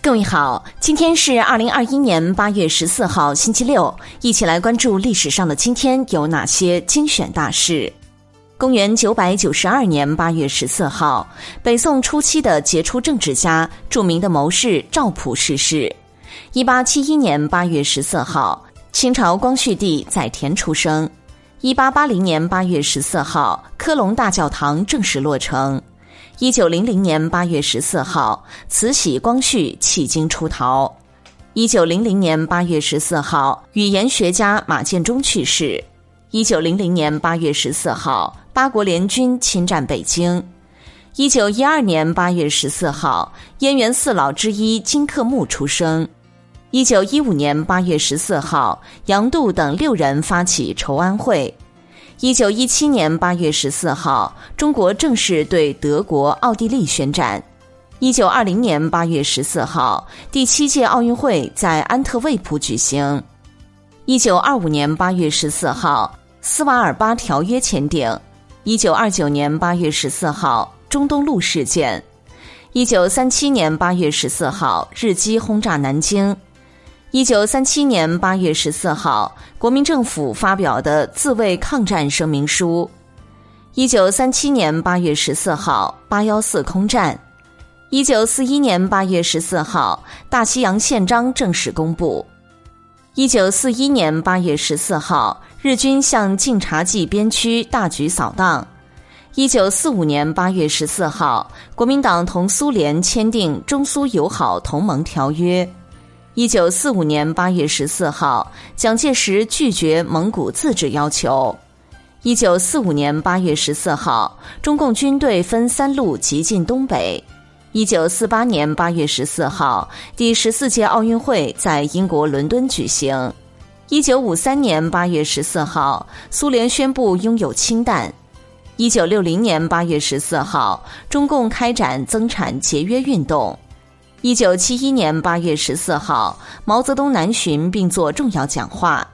各位好，今天是二零二一年八月十四号，星期六，一起来关注历史上的今天有哪些精选大事。公元九百九十二年八月十四号，北宋初期的杰出政治家、著名的谋士赵普逝世。一八七一年八月十四号，清朝光绪帝载湉出生。一八八零年八月十四号，科隆大教堂正式落成。一九零零年八月十四号，慈禧、光绪弃京出逃。一九零零年八月十四号，语言学家马建忠去世。一九零零年八月十四号，八国联军侵占北京。一九一二年八月十四号，燕园四老之一金克木出生。一九一五年八月十四号，杨度等六人发起筹安会。一九一七年八月十四号，中国正式对德国、奥地利宣战。一九二零年八月十四号，第七届奥运会在安特卫普举行。一九二五年八月十四号，斯瓦尔巴条约签订。一九二九年八月十四号，中东路事件。一九三七年八月十四号，日机轰炸南京。一九三七年八月十四号，国民政府发表的自卫抗战声明书。一九三七年八月十四号，八幺四空战。一九四一年八月十四号，大西洋宪章正式公布。一九四一年八月十四号，日军向晋察冀边区大举扫荡。一九四五年八月十四号，国民党同苏联签订中苏友好同盟条约。一九四五年八月十四号，蒋介石拒绝蒙古自治要求。一九四五年八月十四号，中共军队分三路急进东北。一九四八年八月十四号，第十四届奥运会在英国伦敦举行。一九五三年八月十四号，苏联宣布拥有氢弹。一九六零年八月十四号，中共开展增产节约运动。一九七一年八月十四号，毛泽东南巡并作重要讲话。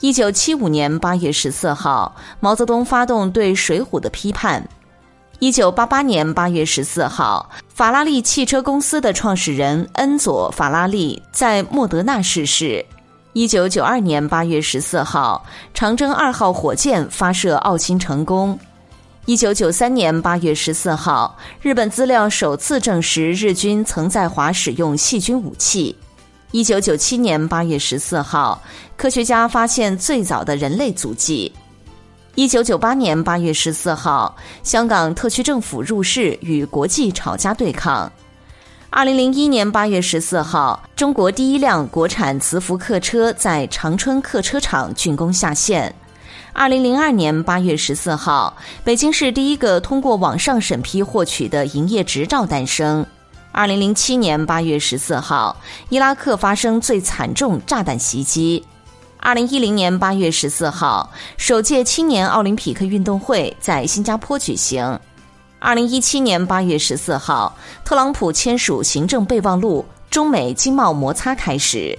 一九七五年八月十四号，毛泽东发动对《水浒》的批判。一九八八年八月十四号，法拉利汽车公司的创始人恩佐·法拉利在莫德纳逝世。一九九二年八月十四号，长征二号火箭发射澳星成功。一九九三年八月十四号，日本资料首次证实日军曾在华使用细菌武器。一九九七年八月十四号，科学家发现最早的人类足迹。一九九八年八月十四号，香港特区政府入市与国际吵架对抗。二零零一年八月十四号，中国第一辆国产磁浮客车在长春客车厂竣工下线。二零零二年八月十四号，北京市第一个通过网上审批获取的营业执照诞生。二零零七年八月十四号，伊拉克发生最惨重炸弹袭击。二零一零年八月十四号，首届青年奥林匹克运动会在新加坡举行。二零一七年八月十四号，特朗普签署行政备忘录，中美经贸摩擦开始。